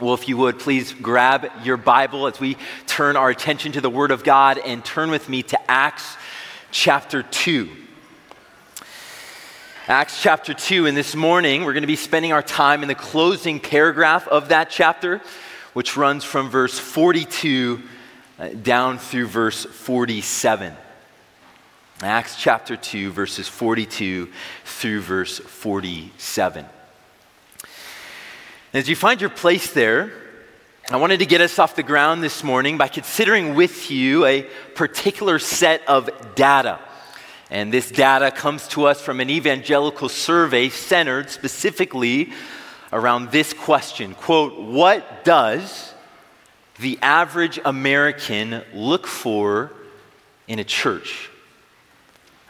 Well, if you would, please grab your Bible as we turn our attention to the Word of God and turn with me to Acts chapter 2. Acts chapter 2, and this morning we're going to be spending our time in the closing paragraph of that chapter, which runs from verse 42 uh, down through verse 47. Acts chapter 2, verses 42 through verse 47. As you find your place there, I wanted to get us off the ground this morning by considering with you a particular set of data. And this data comes to us from an evangelical survey centered specifically around this question quote, What does the average American look for in a church?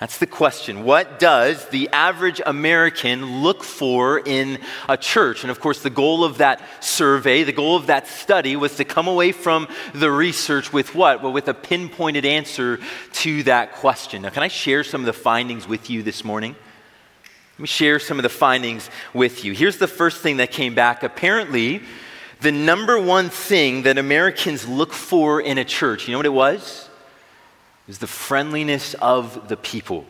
That's the question. What does the average American look for in a church? And of course, the goal of that survey, the goal of that study was to come away from the research with what? Well, with a pinpointed answer to that question. Now, can I share some of the findings with you this morning? Let me share some of the findings with you. Here's the first thing that came back. Apparently, the number one thing that Americans look for in a church, you know what it was? Is the friendliness of the people.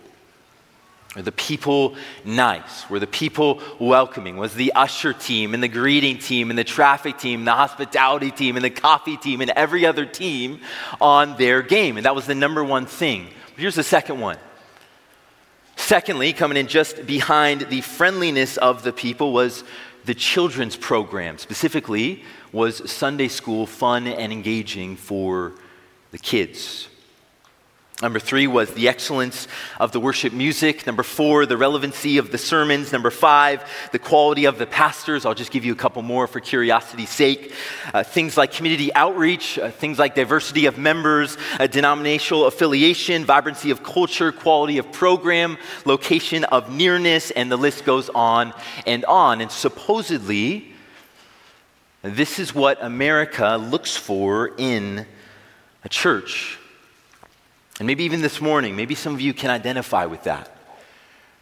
Are the people nice? Were the people welcoming? Was the usher team and the greeting team and the traffic team, the hospitality team and the coffee team and every other team on their game? And that was the number one thing. But here's the second one. Secondly, coming in just behind the friendliness of the people was the children's program. Specifically, was Sunday school fun and engaging for the kids? Number three was the excellence of the worship music. Number four, the relevancy of the sermons. Number five, the quality of the pastors. I'll just give you a couple more for curiosity's sake. Uh, things like community outreach, uh, things like diversity of members, uh, denominational affiliation, vibrancy of culture, quality of program, location of nearness, and the list goes on and on. And supposedly, this is what America looks for in a church. And maybe even this morning, maybe some of you can identify with that.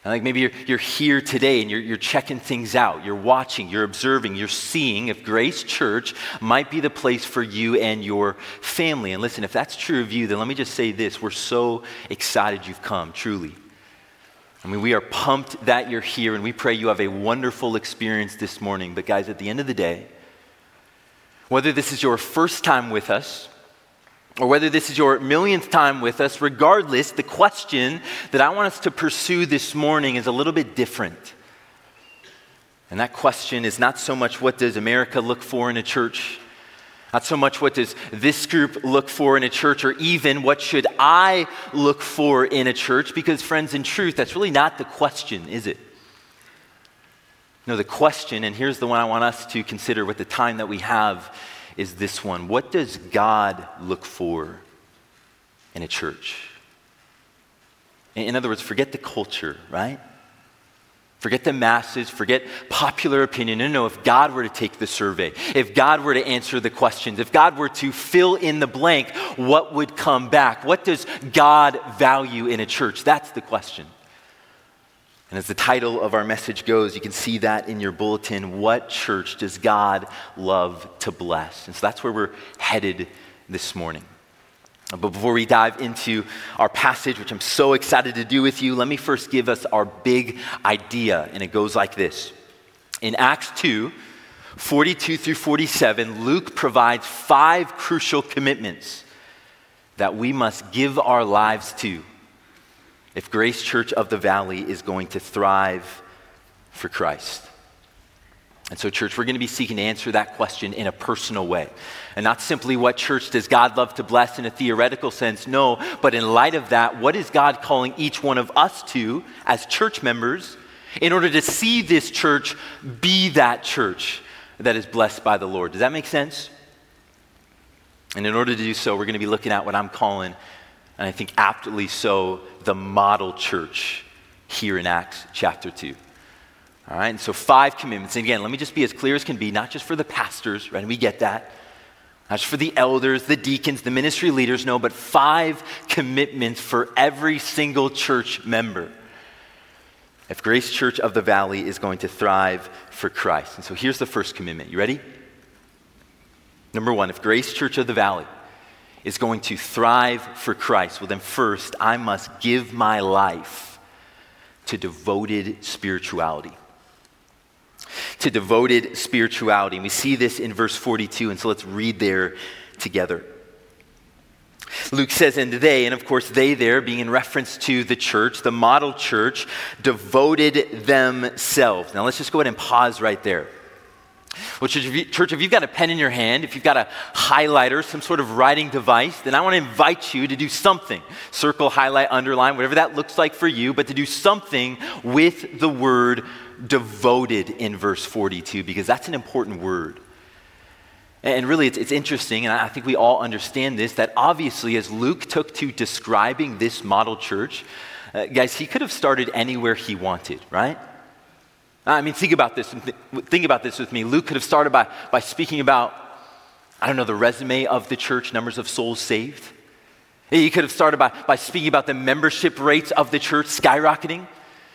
And like maybe you're, you're here today and you're, you're checking things out. You're watching, you're observing, you're seeing if Grace Church might be the place for you and your family. And listen, if that's true of you, then let me just say this we're so excited you've come, truly. I mean, we are pumped that you're here and we pray you have a wonderful experience this morning. But, guys, at the end of the day, whether this is your first time with us, or whether this is your millionth time with us, regardless, the question that I want us to pursue this morning is a little bit different. And that question is not so much what does America look for in a church, not so much what does this group look for in a church, or even what should I look for in a church, because, friends, in truth, that's really not the question, is it? No, the question, and here's the one I want us to consider with the time that we have is this one What does God look for in a church? In other words, forget the culture, right? Forget the masses, forget popular opinion. No, no, if God were to take the survey, if God were to answer the questions, if God were to fill in the blank, what would come back? What does God value in a church? That's the question. And as the title of our message goes, you can see that in your bulletin. What church does God love to bless? And so that's where we're headed this morning. But before we dive into our passage, which I'm so excited to do with you, let me first give us our big idea. And it goes like this In Acts 2, 42 through 47, Luke provides five crucial commitments that we must give our lives to if Grace Church of the Valley is going to thrive for Christ. And so, church, we're going to be seeking to answer that question in a personal way. And not simply what church does God love to bless in a theoretical sense, no, but in light of that, what is God calling each one of us to as church members in order to see this church be that church that is blessed by the Lord? Does that make sense? And in order to do so, we're going to be looking at what I'm calling, and I think aptly so, the model church here in Acts chapter 2. All right, and so five commitments. And again, let me just be as clear as can be, not just for the pastors, right? And we get that. Not just for the elders, the deacons, the ministry leaders, no, but five commitments for every single church member. If Grace Church of the Valley is going to thrive for Christ. And so here's the first commitment. You ready? Number one, if Grace Church of the Valley is going to thrive for Christ, well, then first, I must give my life to devoted spirituality. To devoted spirituality. And we see this in verse 42, and so let's read there together. Luke says, and they, and of course they there, being in reference to the church, the model church, devoted themselves. Now let's just go ahead and pause right there. Well, church if, you, church, if you've got a pen in your hand, if you've got a highlighter, some sort of writing device, then I want to invite you to do something. Circle, highlight, underline, whatever that looks like for you, but to do something with the word devoted in verse 42, because that's an important word. And really, it's, it's, interesting, and I think we all understand this, that obviously, as Luke took to describing this model church, uh, guys, he could have started anywhere he wanted, right? Ah, I mean, think about this. Think about this with me. Luke could have started by, by speaking about, I don't know, the resume of the church, numbers of souls saved. He could have started by, by speaking about the membership rates of the church skyrocketing.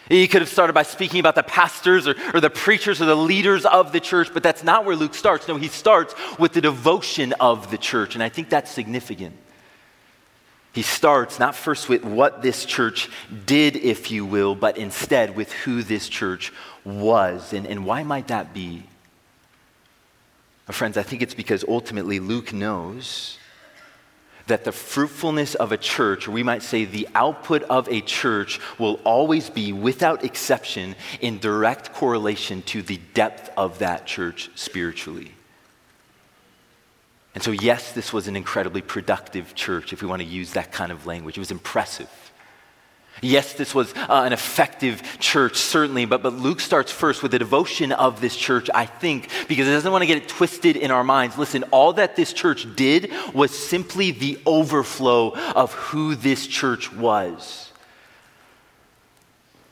He could have started by speaking about the pastors or, or the preachers or the leaders of the church, but that's not where Luke starts. No, he starts with the devotion of the church, and I think that's significant. He starts not first with what this church did, if you will, but instead with who this church was. And, and why might that be? Well, friends, I think it's because ultimately Luke knows that the fruitfulness of a church, or we might say the output of a church, will always be, without exception, in direct correlation to the depth of that church spiritually. And so, yes, this was an incredibly productive church, if we want to use that kind of language. It was impressive. Yes, this was uh, an effective church, certainly, but, but Luke starts first with the devotion of this church, I think, because it doesn't want to get it twisted in our minds. Listen, all that this church did was simply the overflow of who this church was.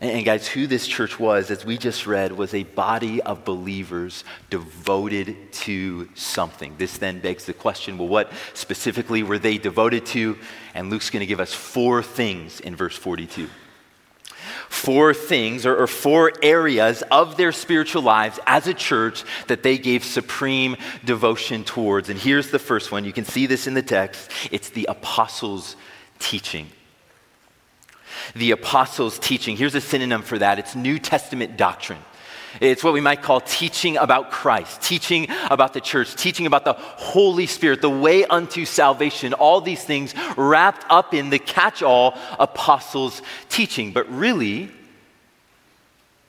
And, guys, who this church was, as we just read, was a body of believers devoted to something. This then begs the question well, what specifically were they devoted to? And Luke's going to give us four things in verse 42. Four things or, or four areas of their spiritual lives as a church that they gave supreme devotion towards. And here's the first one. You can see this in the text it's the apostles' teaching the apostles' teaching. Here's a synonym for that it's New Testament doctrine. It's what we might call teaching about Christ, teaching about the church, teaching about the Holy Spirit, the way unto salvation, all these things wrapped up in the catch all apostles' teaching. But really,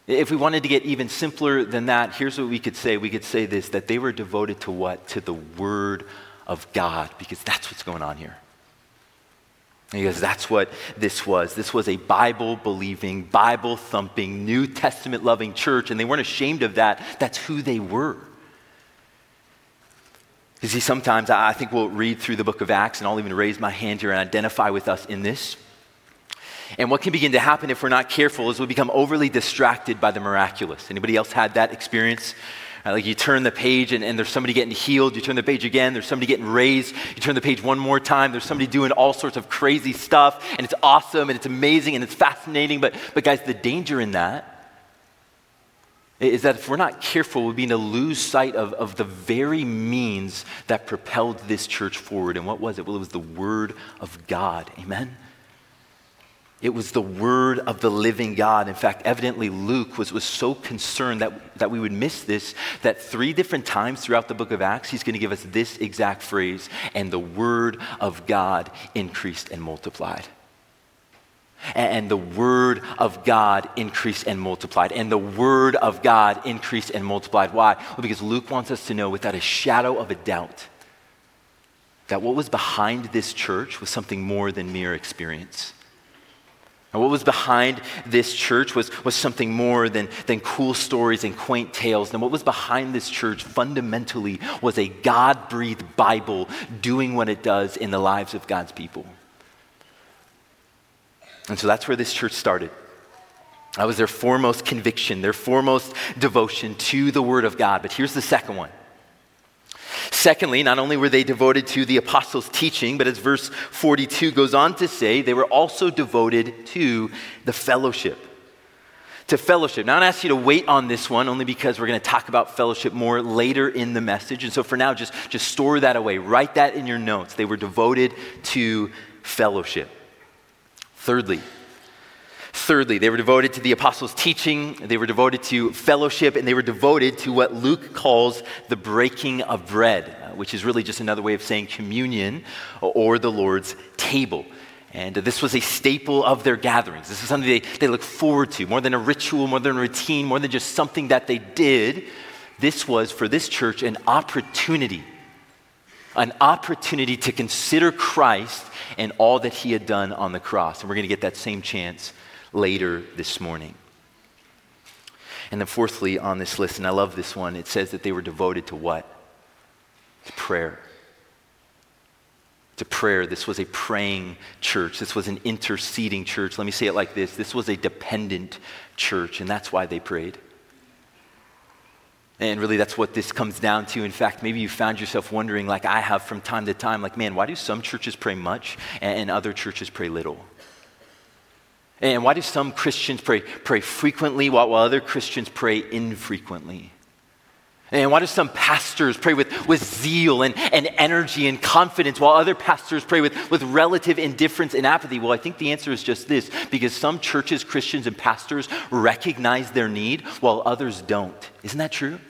if we wanted to get even simpler than that, here's what we could say. We could say this that they were devoted to what? To the Word of God, because that's what's going on here. Because that's what this was. This was a Bible believing, Bible thumping, New Testament loving church, and they weren't ashamed of that. That's who they were. You see, sometimes I think we'll read through the book of Acts, and I'll even raise my hand here and identify with us in this. And what can begin to happen if we're not careful is we become overly distracted by the miraculous. Anybody else had that experience? Uh, like you turn the page and, and there's somebody getting healed. You turn the page again, there's somebody getting raised. You turn the page one more time, there's somebody doing all sorts of crazy stuff. And it's awesome and it's amazing and it's fascinating. But, but guys, the danger in that is that if we're not careful, we'll begin to lose sight of, of the very means that propelled this church forward. And what was it? Well, it was the Word of God. Amen? It was the word of the living God. In fact, evidently, Luke was, was so concerned that, that we would miss this that three different times throughout the book of Acts, he's going to give us this exact phrase and the word of God increased and multiplied. And the word of God increased and multiplied. And the word of God increased and multiplied. Why? Well, because Luke wants us to know without a shadow of a doubt that what was behind this church was something more than mere experience. And what was behind this church was, was something more than, than cool stories and quaint tales. And what was behind this church fundamentally was a God breathed Bible doing what it does in the lives of God's people. And so that's where this church started. That was their foremost conviction, their foremost devotion to the Word of God. But here's the second one Secondly, not only were they devoted to the apostles' teaching, but as verse 42 goes on to say, they were also devoted to the fellowship. to fellowship. Now, I ask you to wait on this one only because we're going to talk about fellowship more later in the message. And so for now, just, just store that away. Write that in your notes. They were devoted to fellowship. Thirdly, Thirdly, they were devoted to the apostles' teaching, they were devoted to fellowship, and they were devoted to what Luke calls the breaking of bread, uh, which is really just another way of saying communion or the Lord's table. And this was a staple of their gatherings. This is something they, they look forward to, more than a ritual, more than a routine, more than just something that they did. This was, for this church, an opportunity, an opportunity to consider Christ and all that he had done on the cross. And we're going to get that same chance later this morning. And then, fourthly, on this list, and I love this one, it says that they were devoted to what? To prayer to prayer. This was a praying church. This was an interceding church. Let me say it like this this was a dependent church, and that's why they prayed. And really, that's what this comes down to. In fact, maybe you found yourself wondering, like I have from time to time, like, man, why do some churches pray much and other churches pray little? And why do some Christians pray, pray frequently while, while other Christians pray infrequently? And why do some pastors pray with, with zeal and, and energy and confidence while other pastors pray with, with relative indifference and apathy? Well, I think the answer is just this because some churches, Christians, and pastors recognize their need while others don't. Isn't that true?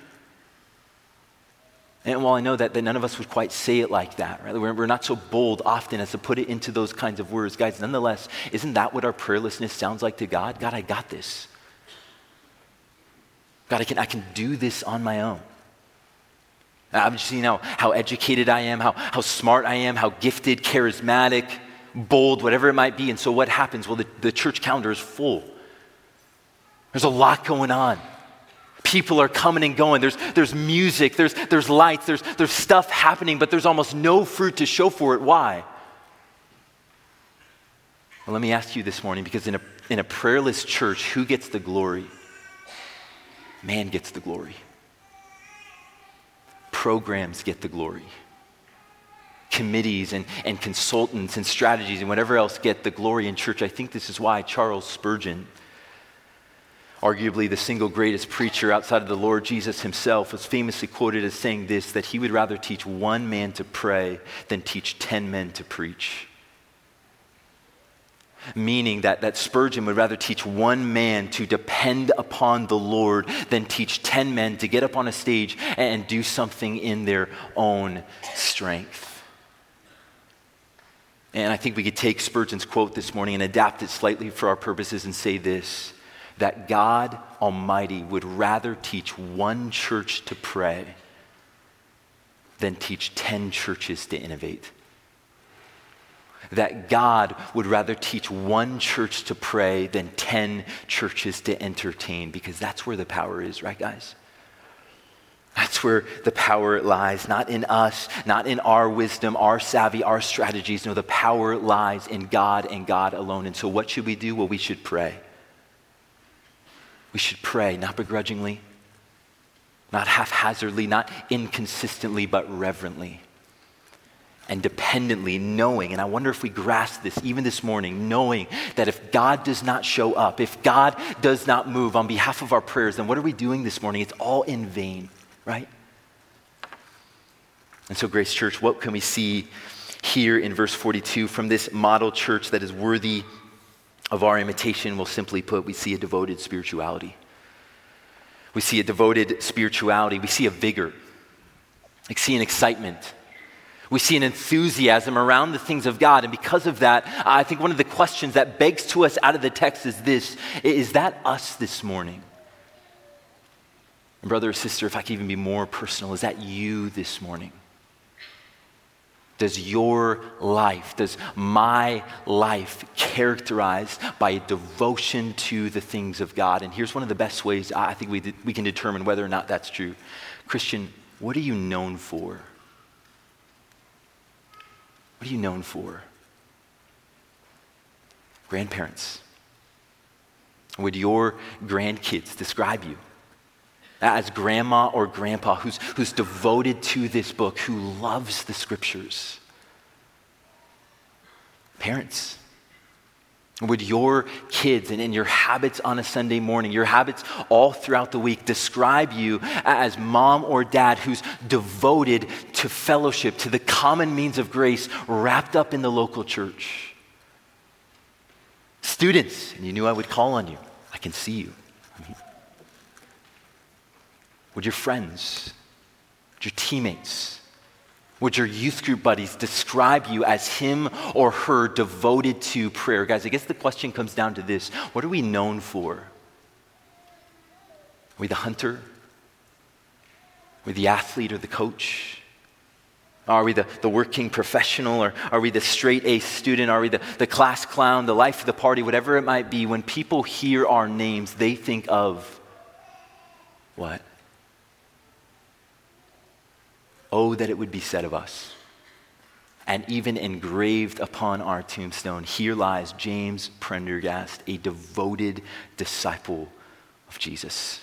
And while I know that, that none of us would quite say it like that, right? We're, we're not so bold often as to put it into those kinds of words. Guys, nonetheless, isn't that what our prayerlessness sounds like to God? God, I got this. God, I can, I can do this on my own. I'm just seeing how, how educated I am, how, how smart I am, how gifted, charismatic, bold, whatever it might be. And so what happens? Well, the, the church calendar is full. There's a lot going on. People are coming and going. There's, there's music, there's, there's lights, there's, there's stuff happening, but there's almost no fruit to show for it. Why? Well, let me ask you this morning because in a, in a prayerless church, who gets the glory? Man gets the glory programs get the glory. Committees and, and consultants and strategies and whatever else get the glory in church. I think this is why Charles Spurgeon, arguably the single greatest preacher outside of the Lord Jesus himself, was famously quoted as saying this that he would rather teach one man to pray than teach 10 men to preach meaning that, that Spurgeon would rather teach one man to depend upon the Lord than teach 10 men to get up on a stage and do something in their own strength. And I think we could take Spurgeon's quote this morning and adapt it slightly for our purposes and say this that God Almighty would rather teach one church to pray than teach 10 churches to innovate that God would rather teach one church to pray than 10 churches to entertain because that's where the power is, right, guys? That's where the power lies, not in us, not in our wisdom, our savvy, our strategies. No, the power lies in God and God alone. And so, what should we do? Well, we should pray. We should pray, not begrudgingly, not haphazardly, not inconsistently, but reverently and dependently knowing, and I wonder if we grasp this even this morning, knowing that if God does not show up, if God does not move on behalf of our prayers, then what are we doing this morning? It's all in vain, right? And so, Grace Church, what can we see here in verse 42 from this model church that is worthy of our imitation? Well, simply put, we see a devoted spirituality. We see a devoted spirituality. We see a vigor. We see an excitement we see an enthusiasm around the things of God. And because of that, I think one of the questions that begs to us out of the text is this Is that us this morning? And brother or sister, if I can even be more personal, is that you this morning? Does your life, does my life characterized by a devotion to the things of God? And here's one of the best ways I think we, we can determine whether or not that's true. Christian, what are you known for? What are you known for? Grandparents. Would your grandkids describe you as grandma or grandpa who's, who's devoted to this book, who loves the scriptures? Parents. Would your kids and, and your habits on a Sunday morning, your habits all throughout the week, describe you as mom or dad who's devoted to fellowship, to the common means of grace wrapped up in the local church? Students, and you knew I would call on you, I can see you. Would your friends, would your teammates, would your youth group buddies describe you as him or her devoted to prayer? Guys, I guess the question comes down to this what are we known for? Are we the hunter? Are we the athlete or the coach? Are we the, the working professional or are we the straight A student? Are we the, the class clown, the life of the party, whatever it might be? When people hear our names, they think of what? Oh, that it would be said of us. And even engraved upon our tombstone, here lies James Prendergast, a devoted disciple of Jesus.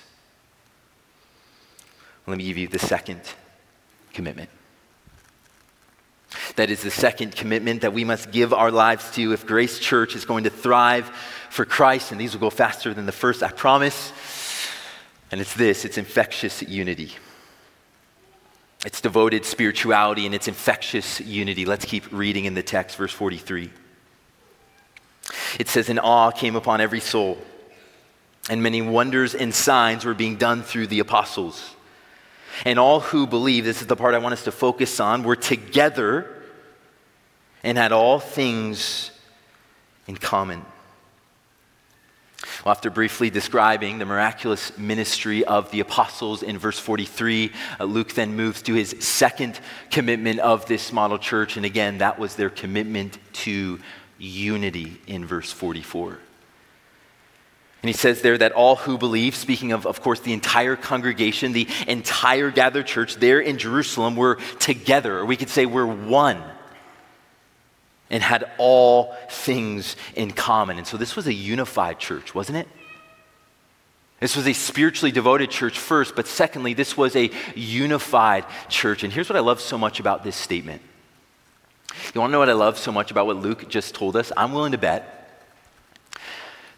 Let me give you the second commitment. That is the second commitment that we must give our lives to if Grace Church is going to thrive for Christ. And these will go faster than the first, I promise. And it's this it's infectious unity. It's devoted spirituality and it's infectious unity. Let's keep reading in the text, verse 43. It says, "In awe came upon every soul, and many wonders and signs were being done through the apostles. And all who believe, this is the part I want us to focus on, were together and had all things in common. Well, after briefly describing the miraculous ministry of the apostles in verse 43, uh, Luke then moves to his second commitment of this model church. And again, that was their commitment to unity in verse 44. And he says there that all who believe, speaking of, of course, the entire congregation, the entire gathered church there in Jerusalem, were together, or we could say we're one and had all things in common. And so this was a unified church, wasn't it? This was a spiritually devoted church first, but secondly, this was a unified church. And here's what I love so much about this statement. You want to know what I love so much about what Luke just told us? I'm willing to bet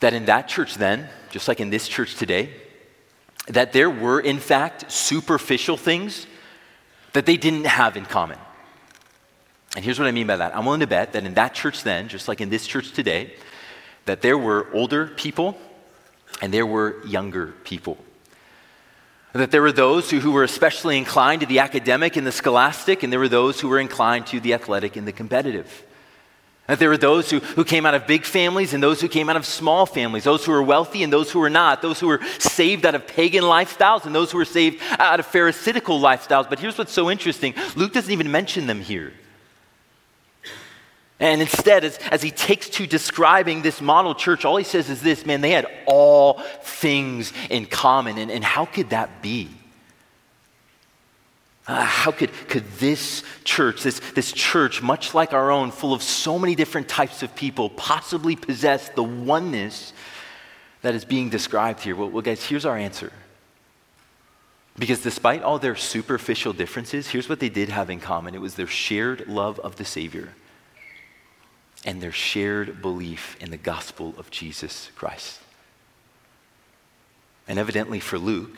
that in that church then, just like in this church today, that there were, in fact, superficial things that they didn't have in common. And here's what I mean by that. I'm willing to bet that in that church then, just like in this church today, that there were older people and there were younger people. That there were those who, who were especially inclined to the academic and the scholastic, and there were those who were inclined to the athletic and the competitive. That there were those who, who came out of big families and those who came out of small families, those who were wealthy and those who were not, those who were saved out of pagan lifestyles and those who were saved out of Pharisaical lifestyles. But here's what's so interesting Luke doesn't even mention them here. And instead, as, as he takes to describing this model church, all he says is this man, they had all things in common. And, and how could that be? Uh, how could, could this church, this, this church, much like our own, full of so many different types of people, possibly possess the oneness that is being described here? Well, well guys, here's our answer. Because despite all their superficial differences, here's what they did have in common it was their shared love of the Savior and their shared belief in the gospel of Jesus Christ. And evidently for Luke,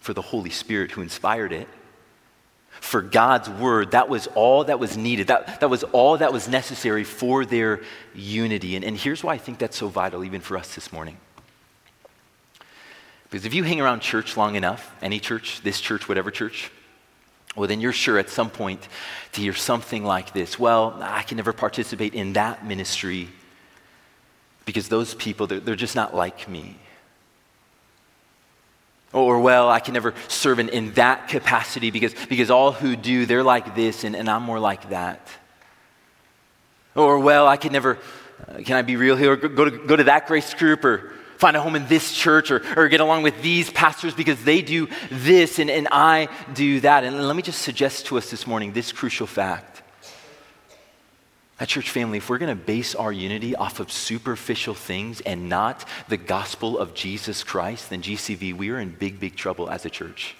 for the Holy Spirit who inspired it, for God's word, that was all that was needed. That, that was all that was necessary for their unity. And, and here's why I think that's so vital, even for us this morning. Because if you hang around church long enough, any church, this church, whatever church, well, then you're sure at some point to hear something like this Well, I can never participate in that ministry because those people, they're, they're just not like me. Or, well, I can never serve in, in that capacity because, because all who do, they're like this and, and I'm more like that. Or, well, I can never, uh, can I be real here? Go to, go to that grace group or find a home in this church or, or get along with these pastors because they do this and, and I do that. And let me just suggest to us this morning this crucial fact. That church family, if we're going to base our unity off of superficial things and not the gospel of Jesus Christ, then GCV, we are in big, big trouble as a church.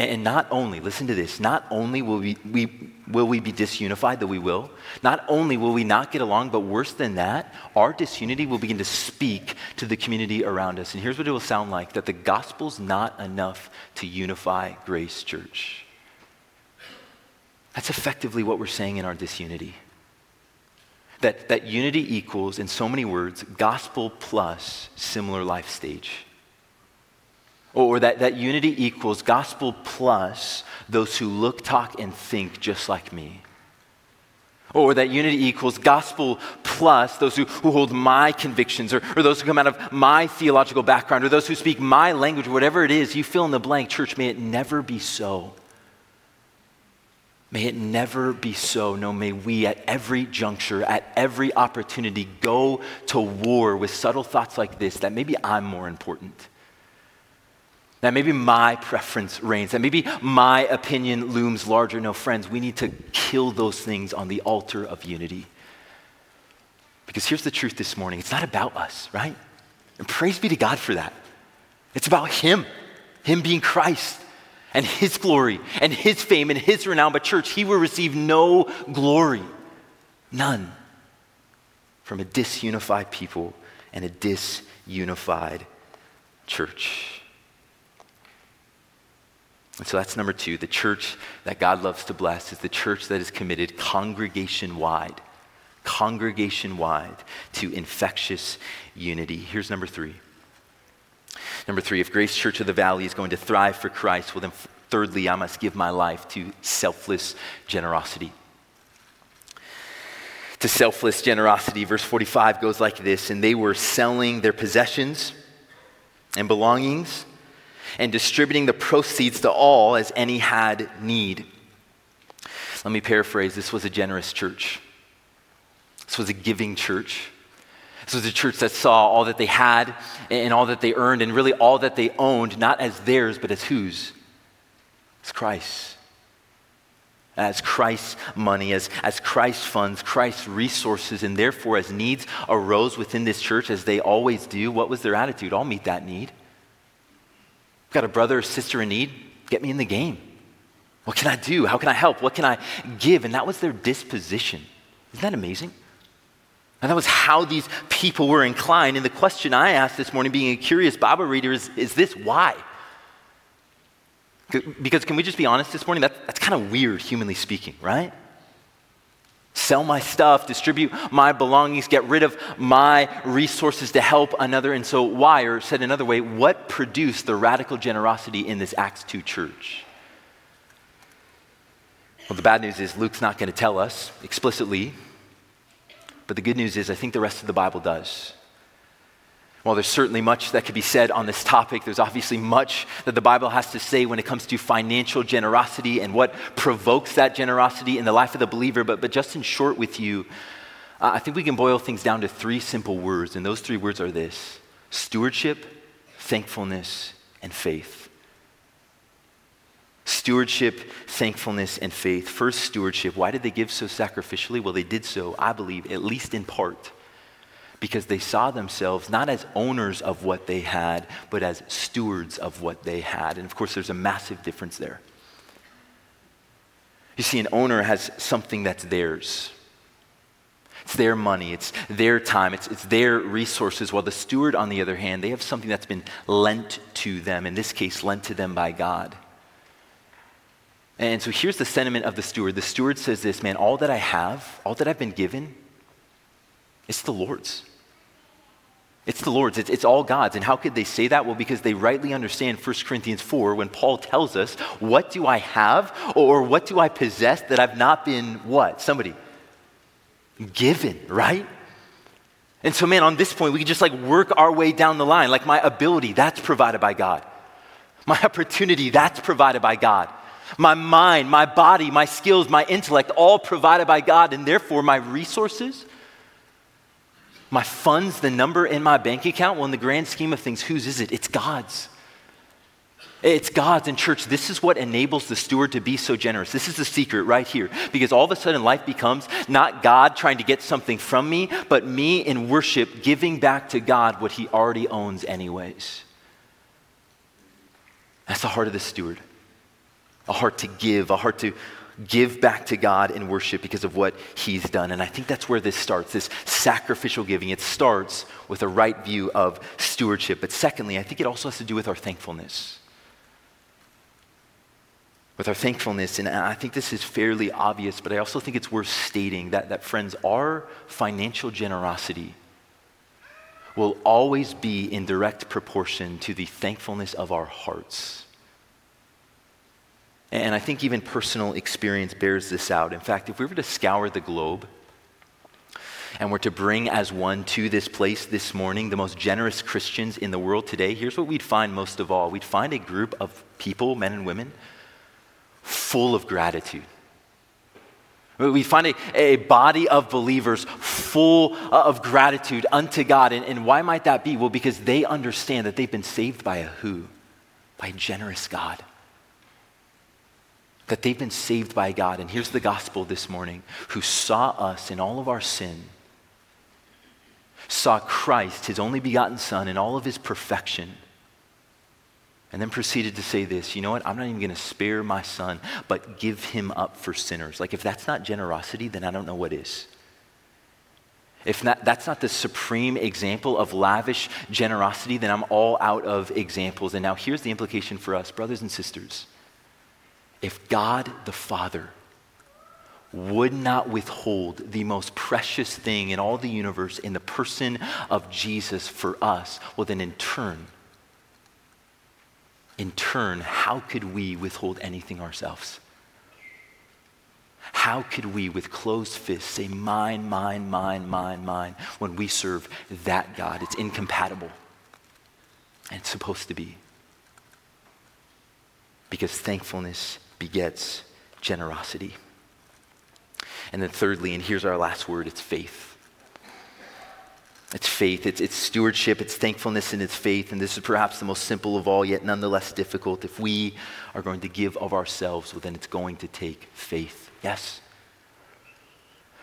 And not only, listen to this, not only will we, we, will we be disunified, though we will, not only will we not get along, but worse than that, our disunity will begin to speak to the community around us. And here's what it will sound like that the gospel's not enough to unify Grace Church. That's effectively what we're saying in our disunity. That, that unity equals, in so many words, gospel plus similar life stage. Or that, that unity equals gospel plus those who look, talk, and think just like me. Or that unity equals gospel plus those who, who hold my convictions, or, or those who come out of my theological background, or those who speak my language, whatever it is, you fill in the blank. Church, may it never be so. May it never be so. No, may we at every juncture, at every opportunity, go to war with subtle thoughts like this that maybe I'm more important that maybe my preference reigns, that maybe my opinion looms larger. No, friends, we need to kill those things on the altar of unity. Because here's the truth this morning it's not about us, right? And praise be to God for that. It's about Him, Him being Christ, and His glory, and His fame, and His renown. But, church, He will receive no glory, none, from a disunified people and a disunified church. And so that's number two. The church that God loves to bless is the church that is committed congregation wide, congregation wide to infectious unity. Here's number three. Number three, if Grace Church of the Valley is going to thrive for Christ, well, then thirdly, I must give my life to selfless generosity. To selfless generosity, verse 45 goes like this And they were selling their possessions and belongings and distributing the proceeds to all as any had need. Let me paraphrase this was a generous church. This was a giving church. This was a church that saw all that they had and all that they earned, and really all that they owned, not as theirs, but as whose? As Christ's. As Christ's money, as, as Christ's funds, Christ's resources, and therefore as needs arose within this church, as they always do, what was their attitude? I'll meet that need. Got a brother or sister in need? Get me in the game. What can I do? How can I help? What can I give? And that was their disposition. Isn't that amazing? And that was how these people were inclined. And the question I asked this morning, being a curious Bible reader, is, is this why? Because can we just be honest this morning? That, that's kind of weird, humanly speaking, right? Sell my stuff, distribute my belongings, get rid of my resources to help another. And so, why, or said another way, what produced the radical generosity in this Acts 2 church? Well, the bad news is Luke's not going to tell us explicitly, but the good news is I think the rest of the Bible does. While there's certainly much that could be said on this topic, there's obviously much that the Bible has to say when it comes to financial generosity and what provokes that generosity in the life of the believer. But, but just in short, with you, uh, I think we can boil things down to three simple words, and those three words are this stewardship, thankfulness, and faith. Stewardship, thankfulness, and faith. First, stewardship. Why did they give so sacrificially? Well, they did so, I believe, at least in part because they saw themselves not as owners of what they had, but as stewards of what they had. And of course, there's a massive difference there. You see, an owner has something that's theirs. It's their money, it's their time, it's, it's their resources. While the steward, on the other hand, they have something that's been lent to them, in this case, lent to them by God. And so here's the sentiment of the steward. The steward says this man, all that I have, all that I've been given, it's the Lord's. It's the Lord's, it's, it's, all God's. And how could they say that? Well, because they rightly understand 1 Corinthians 4 when Paul tells us, What do I have or what do I possess that I've not been what? Somebody given, right? And so, man, on this point, we can just like work our way down the line. Like my ability, that's provided by God. My opportunity, that's provided by God. My mind, my body, my skills, my intellect, all provided by God. And therefore, my resources, my funds, the number in my bank account, well, in the grand scheme of things, whose is it? It's God's. It's God's. And, church, this is what enables the steward to be so generous. This is the secret right here. Because all of a sudden, life becomes not God trying to get something from me, but me in worship giving back to God what he already owns, anyways. That's the heart of the steward. a heart to give, a heart to give back to God in worship because of what He's done. And I think that's where this starts this sacrificial giving. It starts with a right view of stewardship. But secondly, I think it also has to do with our thankfulness. With our thankfulness, and I think this is fairly obvious, but I also think it's worth stating that, that friends, our financial generosity will always be in direct proportion to the thankfulness of our hearts. And I think even personal experience bears this out. In fact, if we were to scour the globe and were to bring as one to this place this morning the most generous Christians in the world today, here's what we'd find most of all we'd find a group of people, men and women, full of gratitude. We find a, a body of believers full uh, of gratitude unto God. And, and why might that be? Well, because they understand that they've been saved by a who? By a generous God that they've been saved by God. And here's the gospel this morning who saw us in all of our sin, saw Christ, his only begotten Son, in all of his perfection, and then proceeded to say this you know what? I'm not even going to spare my son, but give him up for sinners. Like, if that's not generosity, then I don't know what is. If not, that's not the supreme example of lavish generosity, then I'm all out of examples. And now here's the implication for us, brothers and sisters. If God the Father would not withhold the most precious thing in all the universe in the person of Jesus for us, well, then in turn, in turn, how could we withhold anything ourselves? How could we, with closed fists, say, Mine, mine, mine, mine, mine, when we serve that God? It's incompatible. And it's supposed to be. Because thankfulness begets generosity. And then, thirdly, and here's our last word it's faith. It's faith, it's, it's stewardship, it's thankfulness, and it's faith. And this is perhaps the most simple of all, yet nonetheless difficult. If we are going to give of ourselves, well, then it's going to take faith. Yes?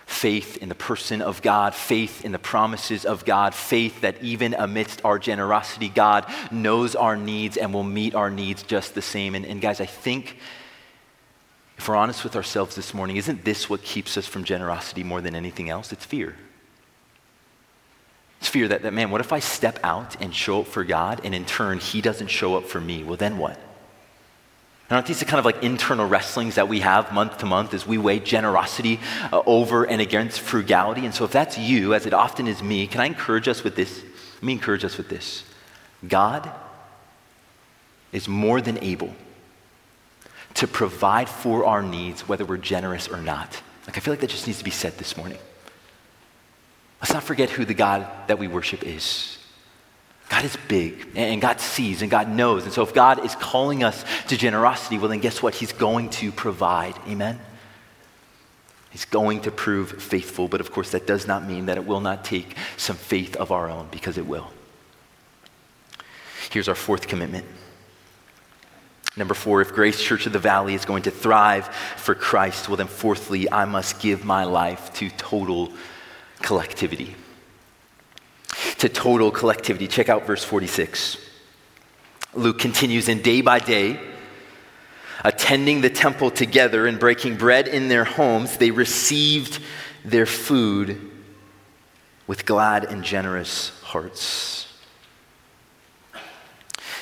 Faith in the person of God, faith in the promises of God, faith that even amidst our generosity, God knows our needs and will meet our needs just the same. And, and guys, I think if we're honest with ourselves this morning, isn't this what keeps us from generosity more than anything else? It's fear. It's fear that, that, man, what if I step out and show up for God and in turn he doesn't show up for me? Well, then what? And aren't these the kind of like internal wrestlings that we have month to month as we weigh generosity uh, over and against frugality? And so, if that's you, as it often is me, can I encourage us with this? Let me encourage us with this. God is more than able to provide for our needs, whether we're generous or not. Like, I feel like that just needs to be said this morning. Let's not forget who the God that we worship is. God is big, and God sees, and God knows. And so, if God is calling us to generosity, well, then guess what? He's going to provide. Amen? He's going to prove faithful, but of course, that does not mean that it will not take some faith of our own, because it will. Here's our fourth commitment Number four, if Grace Church of the Valley is going to thrive for Christ, well, then fourthly, I must give my life to total collectivity. To total collectivity. Check out verse 46. Luke continues, and day by day, attending the temple together and breaking bread in their homes, they received their food with glad and generous hearts.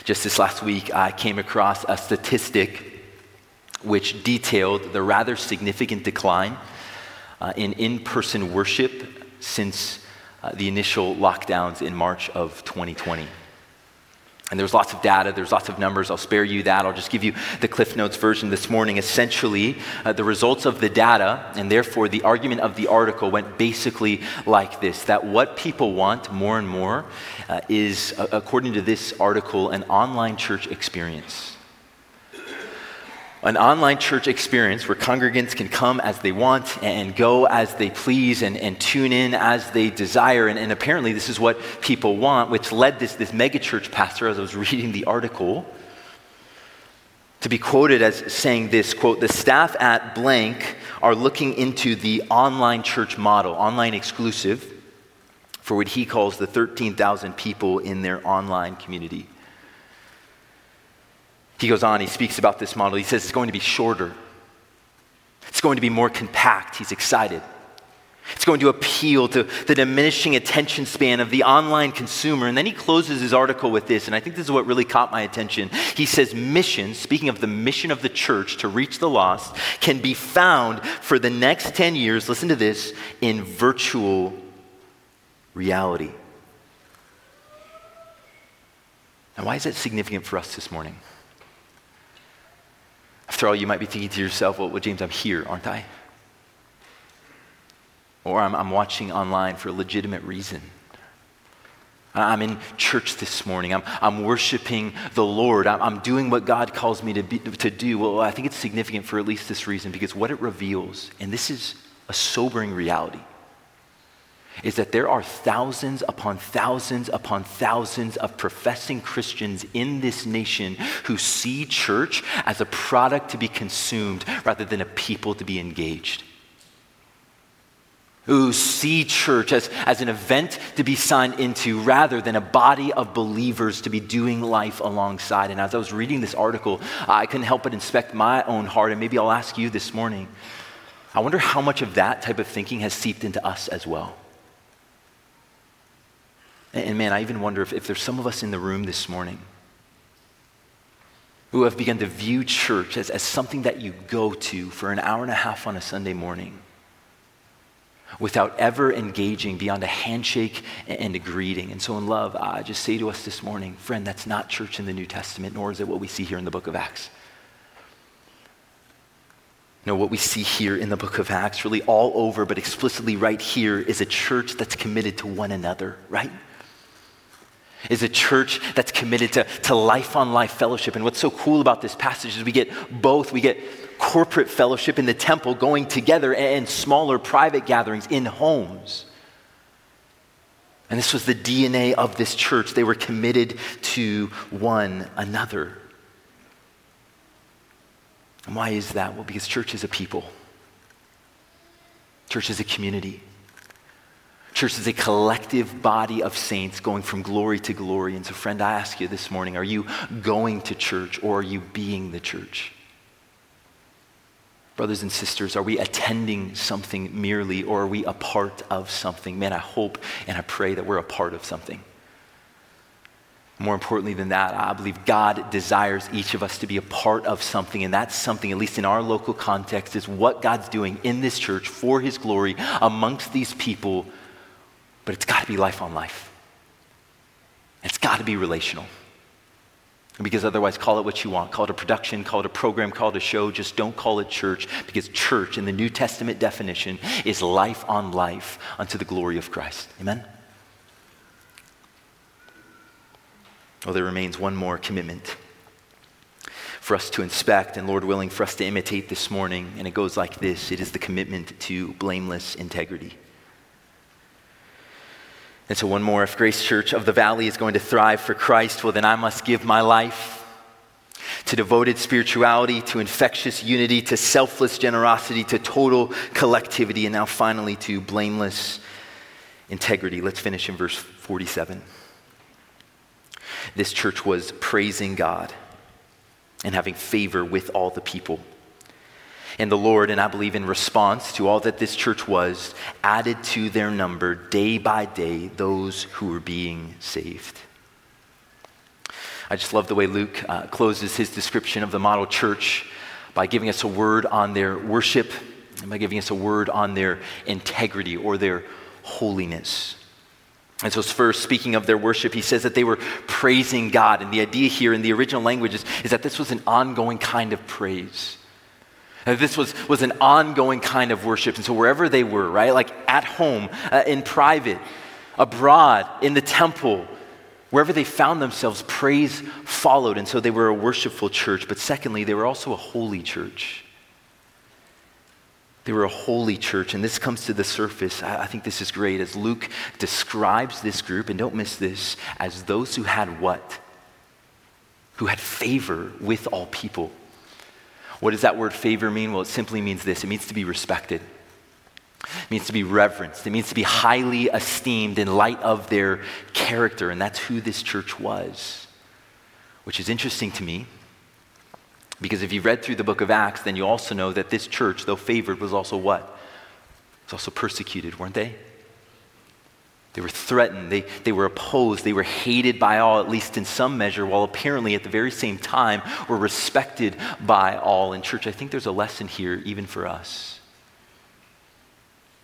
Just this last week, I came across a statistic which detailed the rather significant decline uh, in in person worship since uh, the initial lockdowns in March of 2020. And there's lots of data, there's lots of numbers. I'll spare you that. I'll just give you the Cliff Notes version this morning. Essentially, uh, the results of the data, and therefore the argument of the article, went basically like this that what people want more and more uh, is, uh, according to this article, an online church experience an online church experience where congregants can come as they want and go as they please and, and tune in as they desire. And, and apparently, this is what people want, which led this, this megachurch pastor, as I was reading the article, to be quoted as saying this quote, the staff at blank are looking into the online church model, online exclusive, for what he calls the 13,000 people in their online community. He goes on, he speaks about this model. He says it's going to be shorter, it's going to be more compact. He's excited. It's going to appeal to the diminishing attention span of the online consumer. And then he closes his article with this, and I think this is what really caught my attention. He says, Mission, speaking of the mission of the church to reach the lost, can be found for the next 10 years, listen to this, in virtual reality. Now, why is that significant for us this morning? After all, you might be thinking to yourself, well, well James, I'm here, aren't I? Or I'm, I'm watching online for a legitimate reason. I'm in church this morning. I'm, I'm worshiping the Lord. I'm, I'm doing what God calls me to, be, to do. Well, I think it's significant for at least this reason because what it reveals, and this is a sobering reality, is that there are thousands upon thousands upon thousands of professing Christians in this nation who see church as a product to be consumed rather than a people to be engaged. Who see church as, as an event to be signed into rather than a body of believers to be doing life alongside. And as I was reading this article, I couldn't help but inspect my own heart, and maybe I'll ask you this morning. I wonder how much of that type of thinking has seeped into us as well. And man, I even wonder if, if there's some of us in the room this morning who have begun to view church as, as something that you go to for an hour and a half on a Sunday morning without ever engaging beyond a handshake and a greeting. And so, in love, I just say to us this morning, friend, that's not church in the New Testament, nor is it what we see here in the book of Acts. No, what we see here in the book of Acts, really all over, but explicitly right here, is a church that's committed to one another, right? Is a church that's committed to, to life on life fellowship. And what's so cool about this passage is we get both. We get corporate fellowship in the temple going together and smaller private gatherings in homes. And this was the DNA of this church. They were committed to one another. And why is that? Well, because church is a people, church is a community. Church is a collective body of saints going from glory to glory. And so, friend, I ask you this morning are you going to church or are you being the church? Brothers and sisters, are we attending something merely or are we a part of something? Man, I hope and I pray that we're a part of something. More importantly than that, I believe God desires each of us to be a part of something, and that's something, at least in our local context, is what God's doing in this church for His glory amongst these people but it's got to be life on life. It's got to be relational. Because otherwise, call it what you want. Call it a production, call it a program, call it a show. Just don't call it church because church, in the New Testament definition, is life on life unto the glory of Christ. Amen? Well, there remains one more commitment for us to inspect and, Lord willing, for us to imitate this morning. And it goes like this it is the commitment to blameless integrity. And so, one more if Grace Church of the Valley is going to thrive for Christ, well, then I must give my life to devoted spirituality, to infectious unity, to selfless generosity, to total collectivity, and now finally to blameless integrity. Let's finish in verse 47. This church was praising God and having favor with all the people. And the Lord, and I believe in response to all that this church was, added to their number day by day those who were being saved. I just love the way Luke uh, closes his description of the model church by giving us a word on their worship and by giving us a word on their integrity or their holiness. And so, first, speaking of their worship, he says that they were praising God. And the idea here in the original language is, is that this was an ongoing kind of praise. This was, was an ongoing kind of worship. And so, wherever they were, right, like at home, uh, in private, abroad, in the temple, wherever they found themselves, praise followed. And so, they were a worshipful church. But secondly, they were also a holy church. They were a holy church, and this comes to the surface. I think this is great as Luke describes this group, and don't miss this, as those who had what? Who had favor with all people. What does that word favor mean? Well, it simply means this it means to be respected, it means to be reverenced, it means to be highly esteemed in light of their character. And that's who this church was, which is interesting to me Because if you've read through the book of Acts, then you also know that this church, though favored, was also what? It was also persecuted, weren't they? They were threatened, they, they were opposed, they were hated by all, at least in some measure, while apparently at the very same time were respected by all. In church, I think there's a lesson here even for us.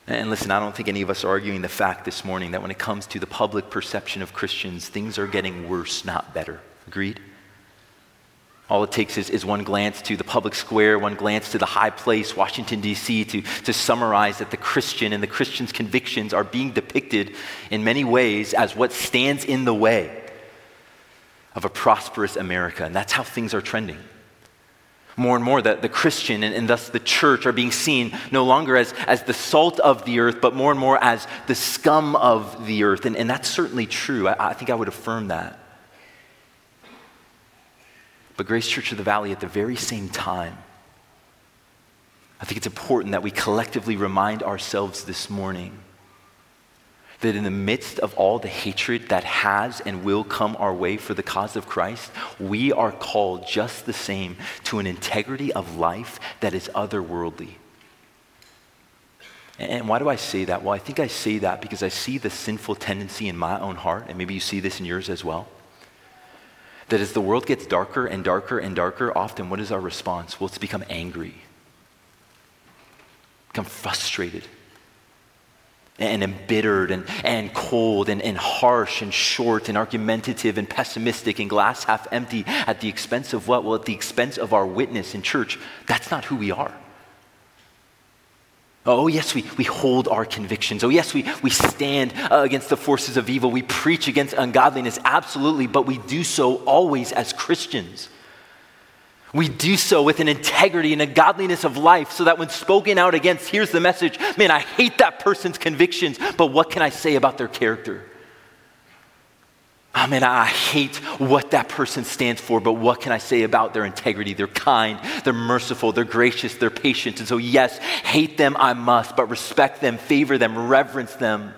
And listen, I don't think any of us are arguing the fact this morning that when it comes to the public perception of Christians, things are getting worse, not better. Agreed? All it takes is, is one glance to the public square, one glance to the high place, Washington, D.C., to, to summarize that the Christian and the Christian's convictions are being depicted in many ways as what stands in the way of a prosperous America. And that's how things are trending. More and more, the, the Christian and, and thus the church are being seen no longer as, as the salt of the earth, but more and more as the scum of the earth. And, and that's certainly true. I, I think I would affirm that. But Grace Church of the Valley, at the very same time, I think it's important that we collectively remind ourselves this morning that in the midst of all the hatred that has and will come our way for the cause of Christ, we are called just the same to an integrity of life that is otherworldly. And why do I say that? Well, I think I say that because I see the sinful tendency in my own heart, and maybe you see this in yours as well that as the world gets darker and darker and darker, often what is our response? Well, it's become angry, become frustrated, and embittered, and, and cold, and, and harsh, and short, and argumentative, and pessimistic, and glass half empty at the expense of what? Well, at the expense of our witness in church. That's not who we are. Oh, yes, we, we hold our convictions. Oh, yes, we, we stand uh, against the forces of evil. We preach against ungodliness, absolutely, but we do so always as Christians. We do so with an integrity and a godliness of life so that when spoken out against, here's the message man, I hate that person's convictions, but what can I say about their character? Oh, I mean, I hate what that person stands for, but what can I say about their integrity? They're kind, they're merciful, they're gracious, they're patient. And so, yes, hate them I must, but respect them, favor them, reverence them.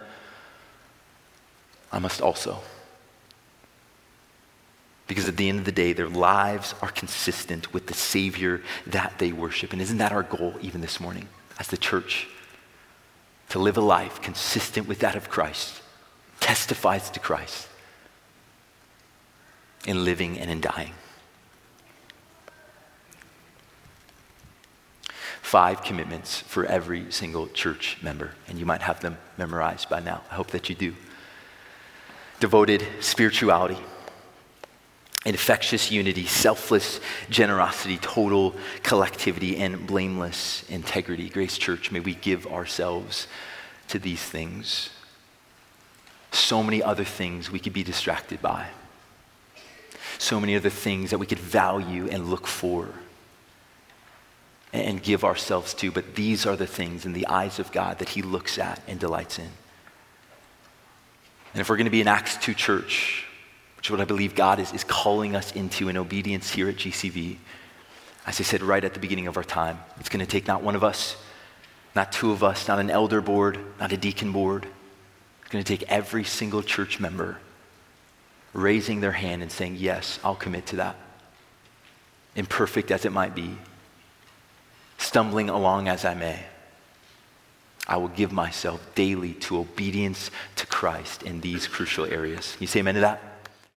I must also. Because at the end of the day, their lives are consistent with the Savior that they worship. And isn't that our goal even this morning as the church? To live a life consistent with that of Christ, testifies to Christ in living and in dying. Five commitments for every single church member, and you might have them memorized by now. I hope that you do. Devoted spirituality, infectious unity, selfless generosity, total collectivity, and blameless integrity. Grace Church, may we give ourselves to these things. So many other things we could be distracted by so many other things that we could value and look for and give ourselves to. But these are the things in the eyes of God that He looks at and delights in. And if we're going to be an Acts 2 church, which is what I believe God is, is calling us into in obedience here at GCV, as I said right at the beginning of our time, it's going to take not one of us, not two of us, not an elder board, not a deacon board. It's going to take every single church member raising their hand and saying, Yes, I'll commit to that. Imperfect as it might be, stumbling along as I may, I will give myself daily to obedience to Christ in these crucial areas. You say amen to that?